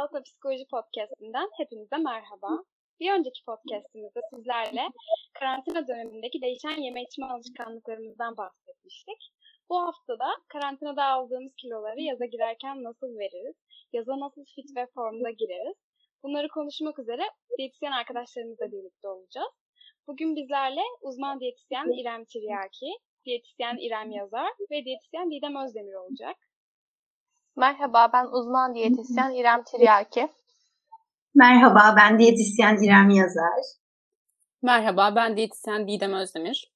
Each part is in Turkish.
Ve Psikoloji Podcast'inden hepinize merhaba. Bir önceki podcast'imizde sizlerle karantina dönemindeki değişen yeme içme alışkanlıklarımızdan bahsetmiştik. Bu haftada karantinada aldığımız kiloları yaza girerken nasıl veririz? Yaza nasıl fit ve formda gireriz? Bunları konuşmak üzere diyetisyen arkadaşlarımızla birlikte olacağız. Bugün bizlerle uzman diyetisyen İrem Tiryaki, diyetisyen İrem Yazar ve diyetisyen Didem Özdemir olacak. Merhaba, ben uzman diyetisyen İrem Tiryaki. Merhaba, ben diyetisyen İrem Yazar. Merhaba, ben diyetisyen Didem Özdemir.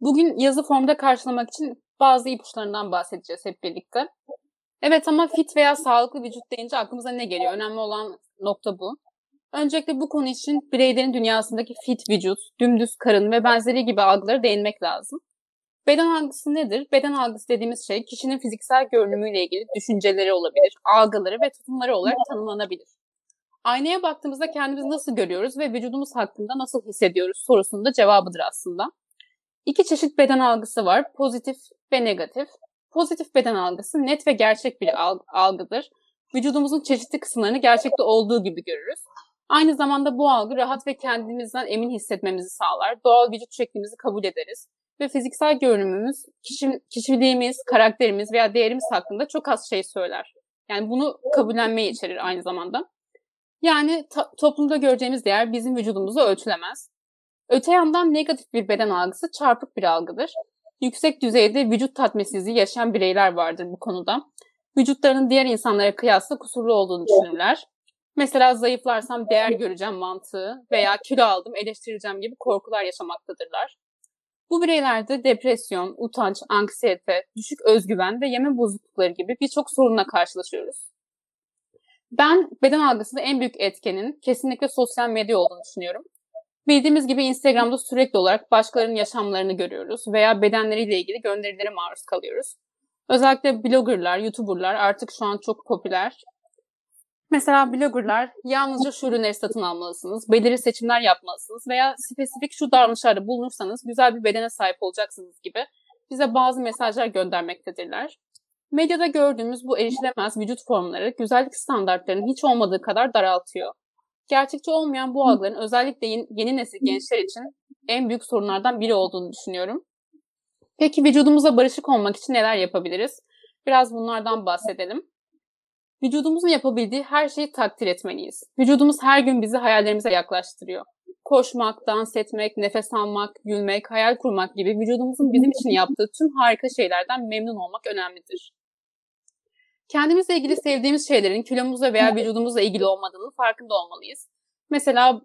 Bugün yazı formda karşılamak için bazı ipuçlarından bahsedeceğiz hep birlikte. Evet ama fit veya sağlıklı vücut deyince aklımıza ne geliyor? Önemli olan nokta bu. Öncelikle bu konu için bireylerin dünyasındaki fit vücut, dümdüz karın ve benzeri gibi algılara değinmek lazım. Beden algısı nedir? Beden algısı dediğimiz şey kişinin fiziksel görünümüyle ilgili düşünceleri olabilir, algıları ve tutumları olarak tanımlanabilir. Aynaya baktığımızda kendimizi nasıl görüyoruz ve vücudumuz hakkında nasıl hissediyoruz sorusunun da cevabıdır aslında. İki çeşit beden algısı var, pozitif ve negatif. Pozitif beden algısı net ve gerçek bir algıdır. Vücudumuzun çeşitli kısımlarını gerçekte olduğu gibi görürüz. Aynı zamanda bu algı rahat ve kendimizden emin hissetmemizi sağlar. Doğal vücut şeklimizi kabul ederiz ve fiziksel görünümümüz, kişi, kişiliğimiz, karakterimiz veya değerimiz hakkında çok az şey söyler. Yani bunu kabullenmeyi içerir aynı zamanda. Yani toplumda göreceğimiz değer bizim vücudumuzu ölçülemez. Öte yandan negatif bir beden algısı çarpık bir algıdır. Yüksek düzeyde vücut tatminsizliği yaşayan bireyler vardır bu konuda. Vücutlarının diğer insanlara kıyasla kusurlu olduğunu düşünürler. Mesela zayıflarsam değer göreceğim mantığı veya kilo aldım eleştirileceğim gibi korkular yaşamaktadırlar. Bu bireylerde depresyon, utanç, anksiyete, düşük özgüven ve yeme bozuklukları gibi birçok sorunla karşılaşıyoruz. Ben beden algısında en büyük etkenin kesinlikle sosyal medya olduğunu düşünüyorum. Bildiğimiz gibi Instagram'da sürekli olarak başkalarının yaşamlarını görüyoruz veya bedenleriyle ilgili gönderilere maruz kalıyoruz. Özellikle bloggerlar, youtuberlar artık şu an çok popüler Mesela bloggerlar yalnızca şu ürünleri satın almalısınız, belirli seçimler yapmalısınız veya spesifik şu davranışlarda bulunursanız güzel bir bedene sahip olacaksınız gibi bize bazı mesajlar göndermektedirler. Medyada gördüğümüz bu erişilemez vücut formları güzellik standartlarının hiç olmadığı kadar daraltıyor. Gerçekçi olmayan bu algıların özellikle yeni nesil gençler için en büyük sorunlardan biri olduğunu düşünüyorum. Peki vücudumuza barışık olmak için neler yapabiliriz? Biraz bunlardan bahsedelim. Vücudumuzun yapabildiği her şeyi takdir etmeliyiz. Vücudumuz her gün bizi hayallerimize yaklaştırıyor. Koşmak, dans etmek, nefes almak, gülmek, hayal kurmak gibi vücudumuzun bizim için yaptığı tüm harika şeylerden memnun olmak önemlidir. Kendimizle ilgili sevdiğimiz şeylerin kilomuzla veya vücudumuzla ilgili olmadığının farkında olmalıyız. Mesela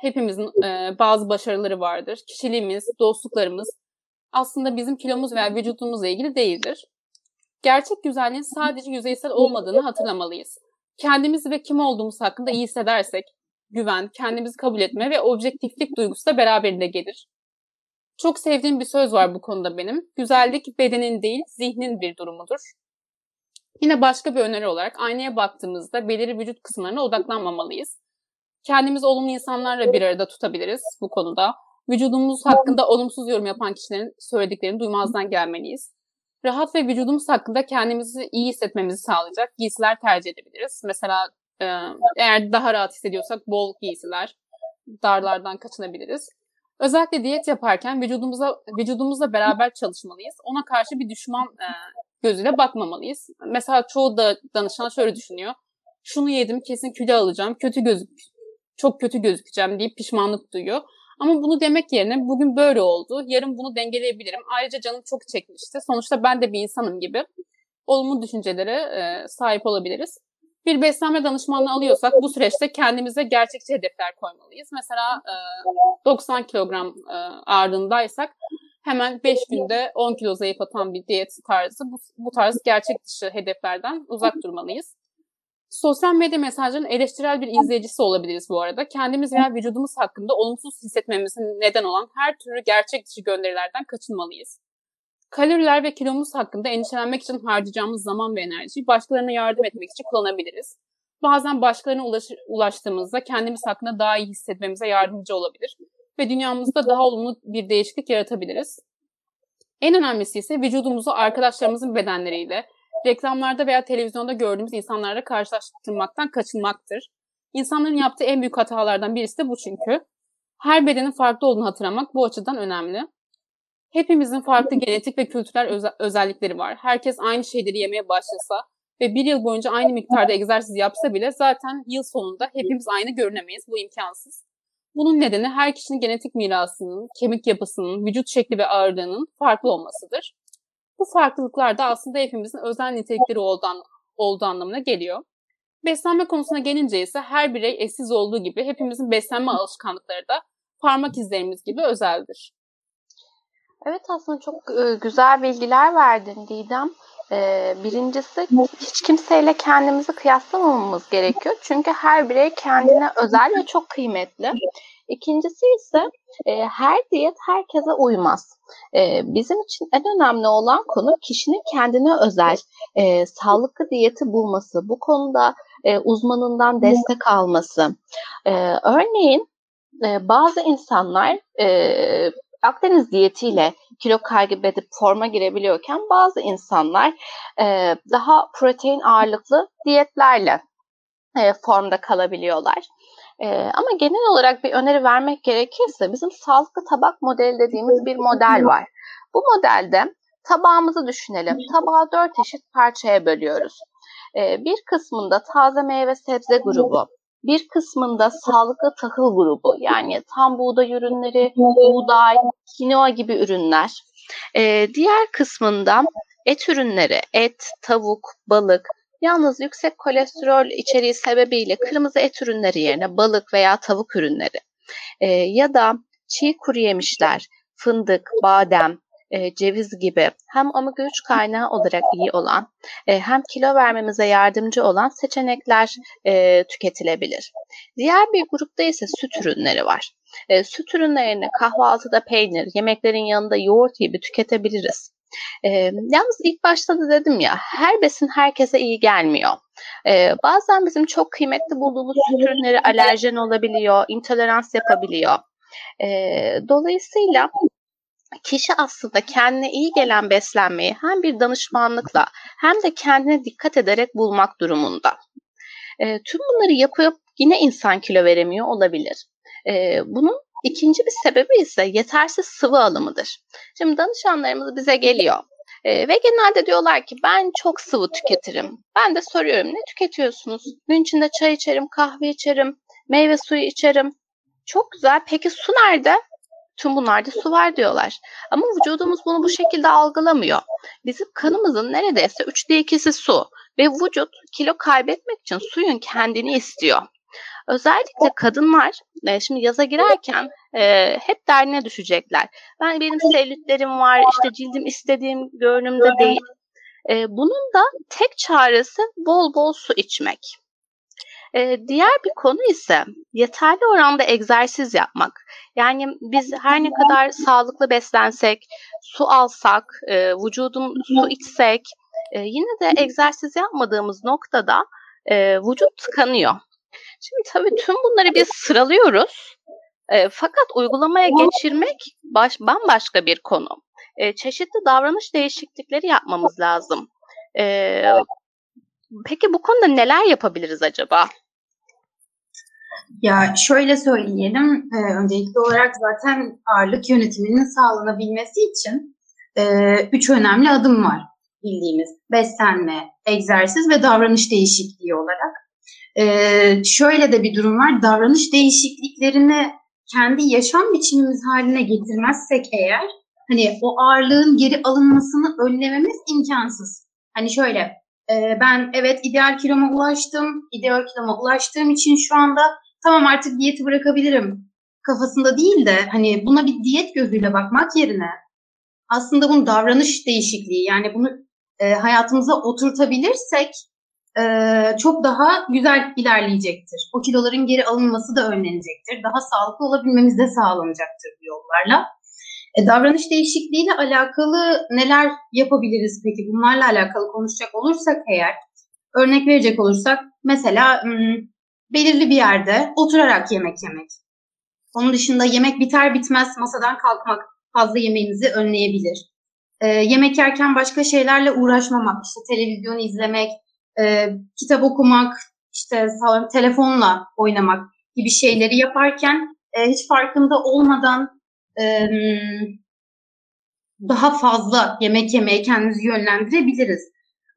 hepimizin e, bazı başarıları vardır. Kişiliğimiz, dostluklarımız aslında bizim kilomuz veya vücudumuzla ilgili değildir. Gerçek güzelliğin sadece yüzeysel olmadığını hatırlamalıyız. Kendimizi ve kim olduğumuz hakkında iyi hissedersek, güven, kendimizi kabul etme ve objektiflik duygusu da beraberinde gelir. Çok sevdiğim bir söz var bu konuda benim. Güzellik bedenin değil, zihnin bir durumudur. Yine başka bir öneri olarak aynaya baktığımızda belirli vücut kısımlarına odaklanmamalıyız. Kendimizi olumlu insanlarla bir arada tutabiliriz bu konuda. Vücudumuz hakkında olumsuz yorum yapan kişilerin söylediklerini duymazdan gelmeliyiz rahat ve vücudumuz hakkında kendimizi iyi hissetmemizi sağlayacak giysiler tercih edebiliriz. Mesela e, eğer daha rahat hissediyorsak bol giysiler, darlardan kaçınabiliriz. Özellikle diyet yaparken vücudumuza vücudumuzla beraber çalışmalıyız. Ona karşı bir düşman e, gözüyle bakmamalıyız. Mesela çoğu da danışan şöyle düşünüyor. Şunu yedim kesin kilo alacağım, kötü gözük çok kötü gözükeceğim deyip pişmanlık duyuyor. Ama bunu demek yerine bugün böyle oldu, yarın bunu dengeleyebilirim. Ayrıca canım çok çekmişti. Sonuçta ben de bir insanım gibi olumlu düşüncelere e, sahip olabiliriz. Bir beslenme danışmanlığı alıyorsak bu süreçte kendimize gerçekçi hedefler koymalıyız. Mesela e, 90 kilogram e, ağırlığındaysak hemen 5 günde 10 kilo zayıflatan bir diyet tarzı bu, bu tarz gerçek dışı hedeflerden uzak durmalıyız. Sosyal medya mesajlarının eleştirel bir izleyicisi olabiliriz bu arada. Kendimiz veya vücudumuz hakkında olumsuz hissetmemizin neden olan her türlü gerçek dışı gönderilerden kaçınmalıyız. Kaloriler ve kilomuz hakkında endişelenmek için harcayacağımız zaman ve enerjiyi başkalarına yardım etmek için kullanabiliriz. Bazen başkalarına ulaş, ulaştığımızda kendimiz hakkında daha iyi hissetmemize yardımcı olabilir ve dünyamızda daha olumlu bir değişiklik yaratabiliriz. En önemlisi ise vücudumuzu arkadaşlarımızın bedenleriyle, reklamlarda veya televizyonda gördüğümüz insanlarla karşılaştırmaktan kaçınmaktır. İnsanların yaptığı en büyük hatalardan birisi de bu çünkü. Her bedenin farklı olduğunu hatırlamak bu açıdan önemli. Hepimizin farklı genetik ve kültürel özel- özellikleri var. Herkes aynı şeyleri yemeye başlasa ve bir yıl boyunca aynı miktarda egzersiz yapsa bile zaten yıl sonunda hepimiz aynı görünemeyiz. Bu imkansız. Bunun nedeni her kişinin genetik mirasının, kemik yapısının, vücut şekli ve ağırlığının farklı olmasıdır. Bu farklılıklar da aslında hepimizin özel nitelikleri olduğu, olduğu anlamına geliyor. Beslenme konusuna gelince ise her birey eşsiz olduğu gibi hepimizin beslenme alışkanlıkları da parmak izlerimiz gibi özeldir. Evet aslında çok e, güzel bilgiler verdin Didem. E, birincisi hiç kimseyle kendimizi kıyaslamamamız gerekiyor. Çünkü her birey kendine özel ve çok kıymetli. İkincisi ise e, her diyet herkese uymaz. E, bizim için en önemli olan konu kişinin kendine özel e, sağlıklı diyeti bulması. Bu konuda e, uzmanından destek alması. E, örneğin e, bazı insanlar e, Akdeniz diyetiyle kilo kaybedip forma girebiliyorken bazı insanlar e, daha protein ağırlıklı diyetlerle e, formda kalabiliyorlar. E, ama genel olarak bir öneri vermek gerekirse bizim sağlıklı tabak modeli dediğimiz bir model var. Bu modelde tabağımızı düşünelim. Tabağı dört eşit parçaya bölüyoruz. E, bir kısmında taze meyve sebze grubu, bir kısmında sağlıklı tahıl grubu yani tam buğday ürünleri, buğday, kinoa gibi ürünler. Ee, diğer kısmında et ürünleri, et, tavuk, balık, yalnız yüksek kolesterol içeriği sebebiyle kırmızı et ürünleri yerine balık veya tavuk ürünleri ee, ya da çiğ kuru yemişler, fındık, badem, e, ceviz gibi hem omega 3 kaynağı olarak iyi olan e, hem kilo vermemize yardımcı olan seçenekler e, tüketilebilir. Diğer bir grupta ise süt ürünleri var. E, süt ürünlerini kahvaltıda peynir, yemeklerin yanında yoğurt gibi tüketebiliriz. E, yalnız ilk başta da dedim ya her besin herkese iyi gelmiyor. E, bazen bizim çok kıymetli bulduğumuz süt ürünleri alerjen olabiliyor, intolerans yapabiliyor. E, dolayısıyla kişi aslında kendine iyi gelen beslenmeyi hem bir danışmanlıkla hem de kendine dikkat ederek bulmak durumunda. E, tüm bunları yapıp yine insan kilo veremiyor olabilir. E, bunun ikinci bir sebebi ise yetersiz sıvı alımıdır. Şimdi danışanlarımız bize geliyor. E, ve genelde diyorlar ki ben çok sıvı tüketirim. Ben de soruyorum ne tüketiyorsunuz? Gün içinde çay içerim, kahve içerim, meyve suyu içerim. Çok güzel. Peki su nerede? Tüm bunlarda su var diyorlar. Ama vücudumuz bunu bu şekilde algılamıyor. Bizim kanımızın neredeyse üçte ikisi su. Ve vücut kilo kaybetmek için suyun kendini istiyor. Özellikle kadınlar e, şimdi yaza girerken e, hep derdine düşecekler. Ben benim selülitlerim var, işte cildim istediğim görünümde değil. E, bunun da tek çaresi bol bol su içmek. E, diğer bir konu ise yeterli oranda egzersiz yapmak. Yani biz her ne kadar sağlıklı beslensek, su alsak, e, vücudum su içsek, e, yine de egzersiz yapmadığımız noktada e, vücut tıkanıyor. Şimdi tabii tüm bunları biz sıralıyoruz. E, fakat uygulamaya geçirmek baş, bambaşka bir konu. E, çeşitli davranış değişiklikleri yapmamız lazım. E, peki bu konuda neler yapabiliriz acaba? Ya şöyle söyleyelim, e, öncelikli olarak zaten ağırlık yönetiminin sağlanabilmesi için e, üç önemli adım var bildiğimiz. Beslenme, egzersiz ve davranış değişikliği olarak. E, şöyle de bir durum var, davranış değişikliklerini kendi yaşam biçimimiz haline getirmezsek eğer, hani o ağırlığın geri alınmasını önlememiz imkansız. Hani şöyle, e, ben evet ideal kiloma ulaştım, ideal kiloma ulaştığım için şu anda tamam artık diyeti bırakabilirim kafasında değil de hani buna bir diyet gözüyle bakmak yerine aslında bunun davranış değişikliği yani bunu e, hayatımıza oturtabilirsek e, çok daha güzel ilerleyecektir. O kiloların geri alınması da önlenecektir. Daha sağlıklı olabilmemiz de sağlanacaktır bu yollarla. E, davranış değişikliğiyle alakalı neler yapabiliriz peki? Bunlarla alakalı konuşacak olursak eğer, örnek verecek olursak mesela belirli bir yerde oturarak yemek yemek. Onun dışında yemek biter bitmez masadan kalkmak fazla yemeğimizi önleyebilir. e, yemek yerken başka şeylerle uğraşmamak, işte televizyon izlemek, e, kitap okumak, işte telefonla oynamak gibi şeyleri yaparken e, hiç farkında olmadan e, daha fazla yemek yemeye kendimizi yönlendirebiliriz.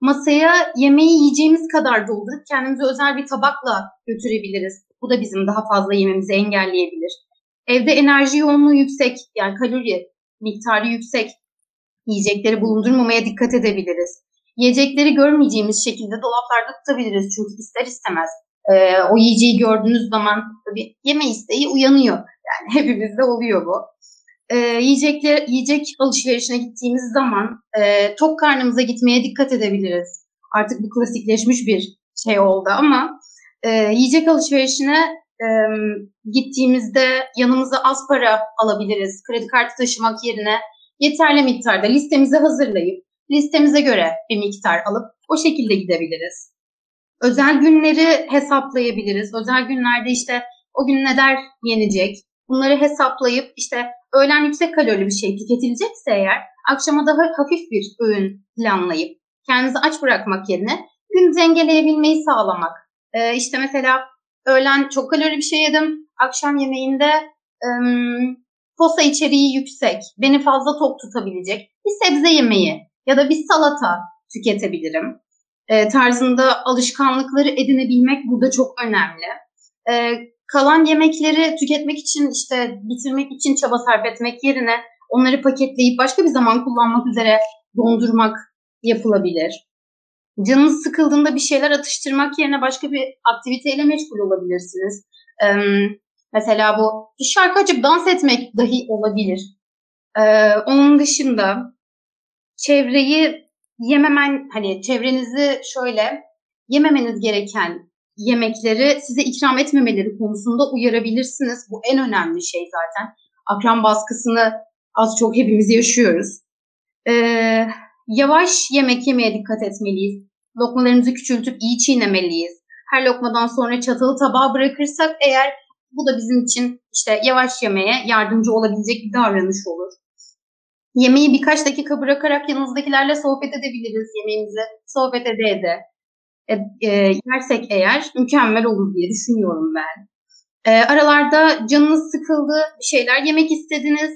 Masaya yemeği yiyeceğimiz kadar doldurup kendimize özel bir tabakla götürebiliriz. Bu da bizim daha fazla yememizi engelleyebilir. Evde enerji yoğunluğu yüksek, yani kalori miktarı yüksek yiyecekleri bulundurmamaya dikkat edebiliriz. Yiyecekleri görmeyeceğimiz şekilde dolaplarda tutabiliriz çünkü ister istemez e, o yiyeceği gördüğünüz zaman tabii yeme isteği uyanıyor. Yani hepimizde oluyor bu. E, yiyecekler, yiyecek alışverişine gittiğimiz zaman e, tok karnımıza gitmeye dikkat edebiliriz. Artık bu klasikleşmiş bir şey oldu ama e, yiyecek alışverişine e, gittiğimizde yanımıza az para alabiliriz. Kredi kartı taşımak yerine yeterli miktarda listemizi hazırlayıp listemize göre bir miktar alıp o şekilde gidebiliriz. Özel günleri hesaplayabiliriz. Özel günlerde işte o gün neler yenecek bunları hesaplayıp işte öğlen yüksek kalorili bir şey tüketilecekse eğer akşama daha hafif bir öğün planlayıp kendinizi aç bırakmak yerine gün dengeleyebilmeyi sağlamak. Ee, işte mesela öğlen çok kalorili bir şey yedim. Akşam yemeğinde ım, posa içeriği yüksek, beni fazla tok tutabilecek bir sebze yemeği ya da bir salata tüketebilirim. E, tarzında alışkanlıkları edinebilmek burada çok önemli. E, kalan yemekleri tüketmek için işte bitirmek için çaba sarf etmek yerine onları paketleyip başka bir zaman kullanmak üzere dondurmak yapılabilir. Canınız sıkıldığında bir şeyler atıştırmak yerine başka bir aktiviteyle meşgul olabilirsiniz. Ee, mesela bu şarkı açıp dans etmek dahi olabilir. Ee, onun dışında çevreyi yememen hani çevrenizi şöyle yememeniz gereken yemekleri size ikram etmemeleri konusunda uyarabilirsiniz. Bu en önemli şey zaten. Akran baskısını az çok hepimiz yaşıyoruz. Ee, yavaş yemek yemeye dikkat etmeliyiz. Lokmalarımızı küçültüp iyi çiğnemeliyiz. Her lokmadan sonra çatalı tabağa bırakırsak eğer bu da bizim için işte yavaş yemeye yardımcı olabilecek bir davranış olur. Yemeği birkaç dakika bırakarak yanınızdakilerle sohbet edebiliriz yemeğimizi. Sohbet ede ede. E, e, yersek eğer mükemmel olur diye düşünüyorum ben. E, aralarda canınız sıkıldı, bir şeyler yemek istediniz.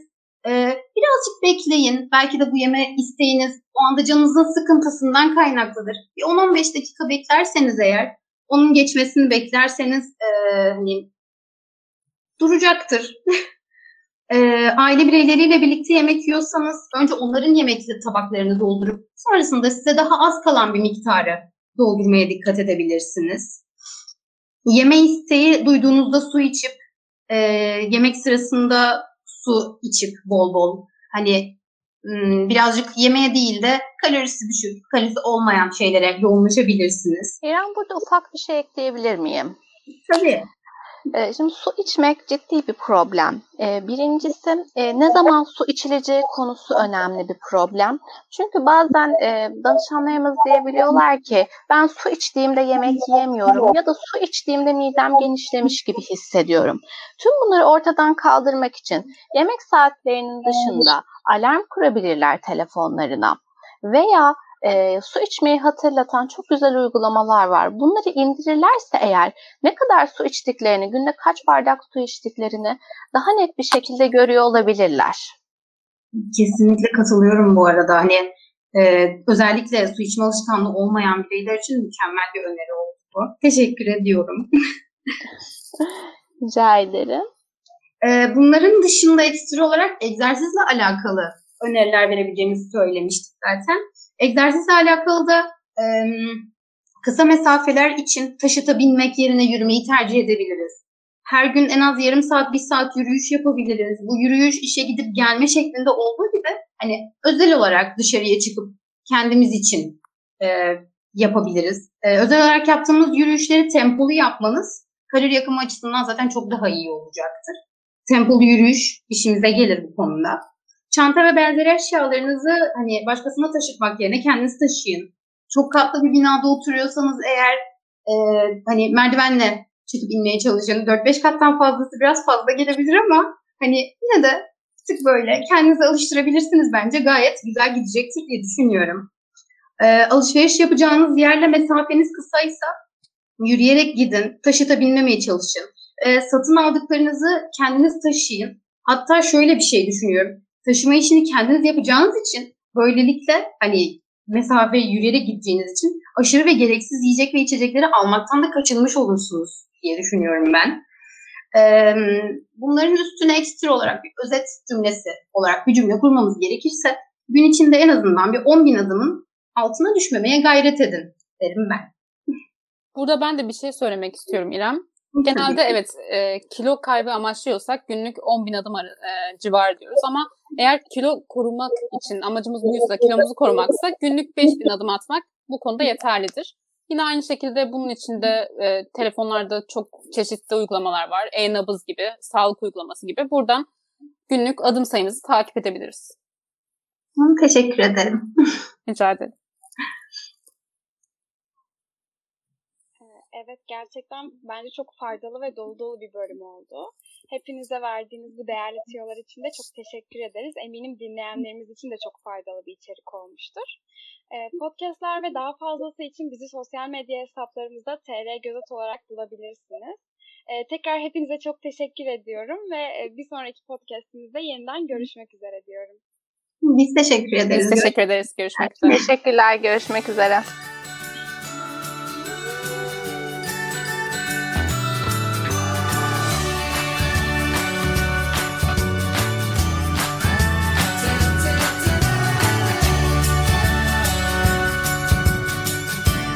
E, birazcık bekleyin. Belki de bu yeme isteğiniz o anda canınızın sıkıntısından kaynaklıdır. Bir 10-15 dakika beklerseniz eğer, onun geçmesini beklerseniz e, hani duracaktır. e, aile bireyleriyle birlikte yemek yiyorsanız önce onların yemek tabaklarını doldurup sonrasında size daha az kalan bir miktarı doldurmaya dikkat edebilirsiniz. Yeme isteği duyduğunuzda su içip e, yemek sırasında su içip bol bol hani birazcık yemeğe değil de kalorisi düşük, kalorisi olmayan şeylere yoğunlaşabilirsiniz. İrem burada ufak bir şey ekleyebilir miyim? Tabii. Ee, şimdi su içmek ciddi bir problem. Ee, birincisi e, ne zaman su içileceği konusu önemli bir problem. Çünkü bazen e, danışanlarımız diyebiliyorlar ki ben su içtiğimde yemek yiyemiyorum ya da su içtiğimde midem genişlemiş gibi hissediyorum. Tüm bunları ortadan kaldırmak için yemek saatlerinin dışında alarm kurabilirler telefonlarına veya e, su içmeyi hatırlatan çok güzel uygulamalar var. Bunları indirirlerse eğer ne kadar su içtiklerini, günde kaç bardak su içtiklerini daha net bir şekilde görüyor olabilirler. Kesinlikle katılıyorum bu arada. Hani e, özellikle su içme alışkanlığı olmayan bireyler için mükemmel bir öneri oldu bu. Teşekkür ediyorum. Rica ederim. E, bunların dışında ekstra olarak egzersizle alakalı öneriler verebileceğimizi söylemiştik zaten. Egzersizle alakalı da e, kısa mesafeler için taşıta binmek yerine yürümeyi tercih edebiliriz. Her gün en az yarım saat, bir saat yürüyüş yapabiliriz. Bu yürüyüş işe gidip gelme şeklinde olduğu gibi hani özel olarak dışarıya çıkıp kendimiz için e, yapabiliriz. E, özel olarak yaptığımız yürüyüşleri tempolu yapmanız kalori yakımı açısından zaten çok daha iyi olacaktır. Tempolu yürüyüş işimize gelir bu konuda. Çanta ve benzeri eşyalarınızı hani başkasına taşıtmak yerine kendiniz taşıyın. Çok katlı bir binada oturuyorsanız eğer e, hani merdivenle çıkıp inmeye çalışın. 4-5 kattan fazlası biraz fazla gelebilir ama hani yine de tık böyle kendinize alıştırabilirsiniz bence. Gayet güzel gidecektir diye düşünüyorum. Ee, alışveriş yapacağınız yerle mesafeniz kısaysa yürüyerek gidin, taşıta binmemeye çalışın. Ee, satın aldıklarınızı kendiniz taşıyın. Hatta şöyle bir şey düşünüyorum. Taşıma işini kendiniz yapacağınız için böylelikle hani mesafe yürüyerek gideceğiniz için aşırı ve gereksiz yiyecek ve içecekleri almaktan da kaçınmış olursunuz diye düşünüyorum ben. Ee, bunların üstüne ekstra olarak bir özet cümlesi olarak bir cümle kurmamız gerekirse gün içinde en azından bir 10 bin adımın altına düşmemeye gayret edin derim ben. Burada ben de bir şey söylemek istiyorum İrem. Genelde evet e, kilo kaybı amaçlıyorsak günlük 10 bin adım e, civarı diyoruz ama eğer kilo korumak için amacımız buysa kilomuzu korumaksa günlük 5 bin adım atmak bu konuda yeterlidir. Yine aynı şekilde bunun içinde e, telefonlarda çok çeşitli uygulamalar var. E-nabız gibi, sağlık uygulaması gibi. Buradan günlük adım sayımızı takip edebiliriz. Teşekkür ederim. Rica ederim. Evet gerçekten bence çok faydalı ve dolu dolu bir bölüm oldu. Hepinize verdiğiniz bu değerli tiyolar için de çok teşekkür ederiz. Eminim dinleyenlerimiz için de çok faydalı bir içerik olmuştur. Podcastler ve daha fazlası için bizi sosyal medya hesaplarımızda TR Gözet olarak bulabilirsiniz. Tekrar hepinize çok teşekkür ediyorum ve bir sonraki podcastimizde yeniden görüşmek üzere diyorum. Biz teşekkür ederiz. Biz teşekkür ederiz. Görüşmek üzere. Teşekkürler. Görüşmek üzere.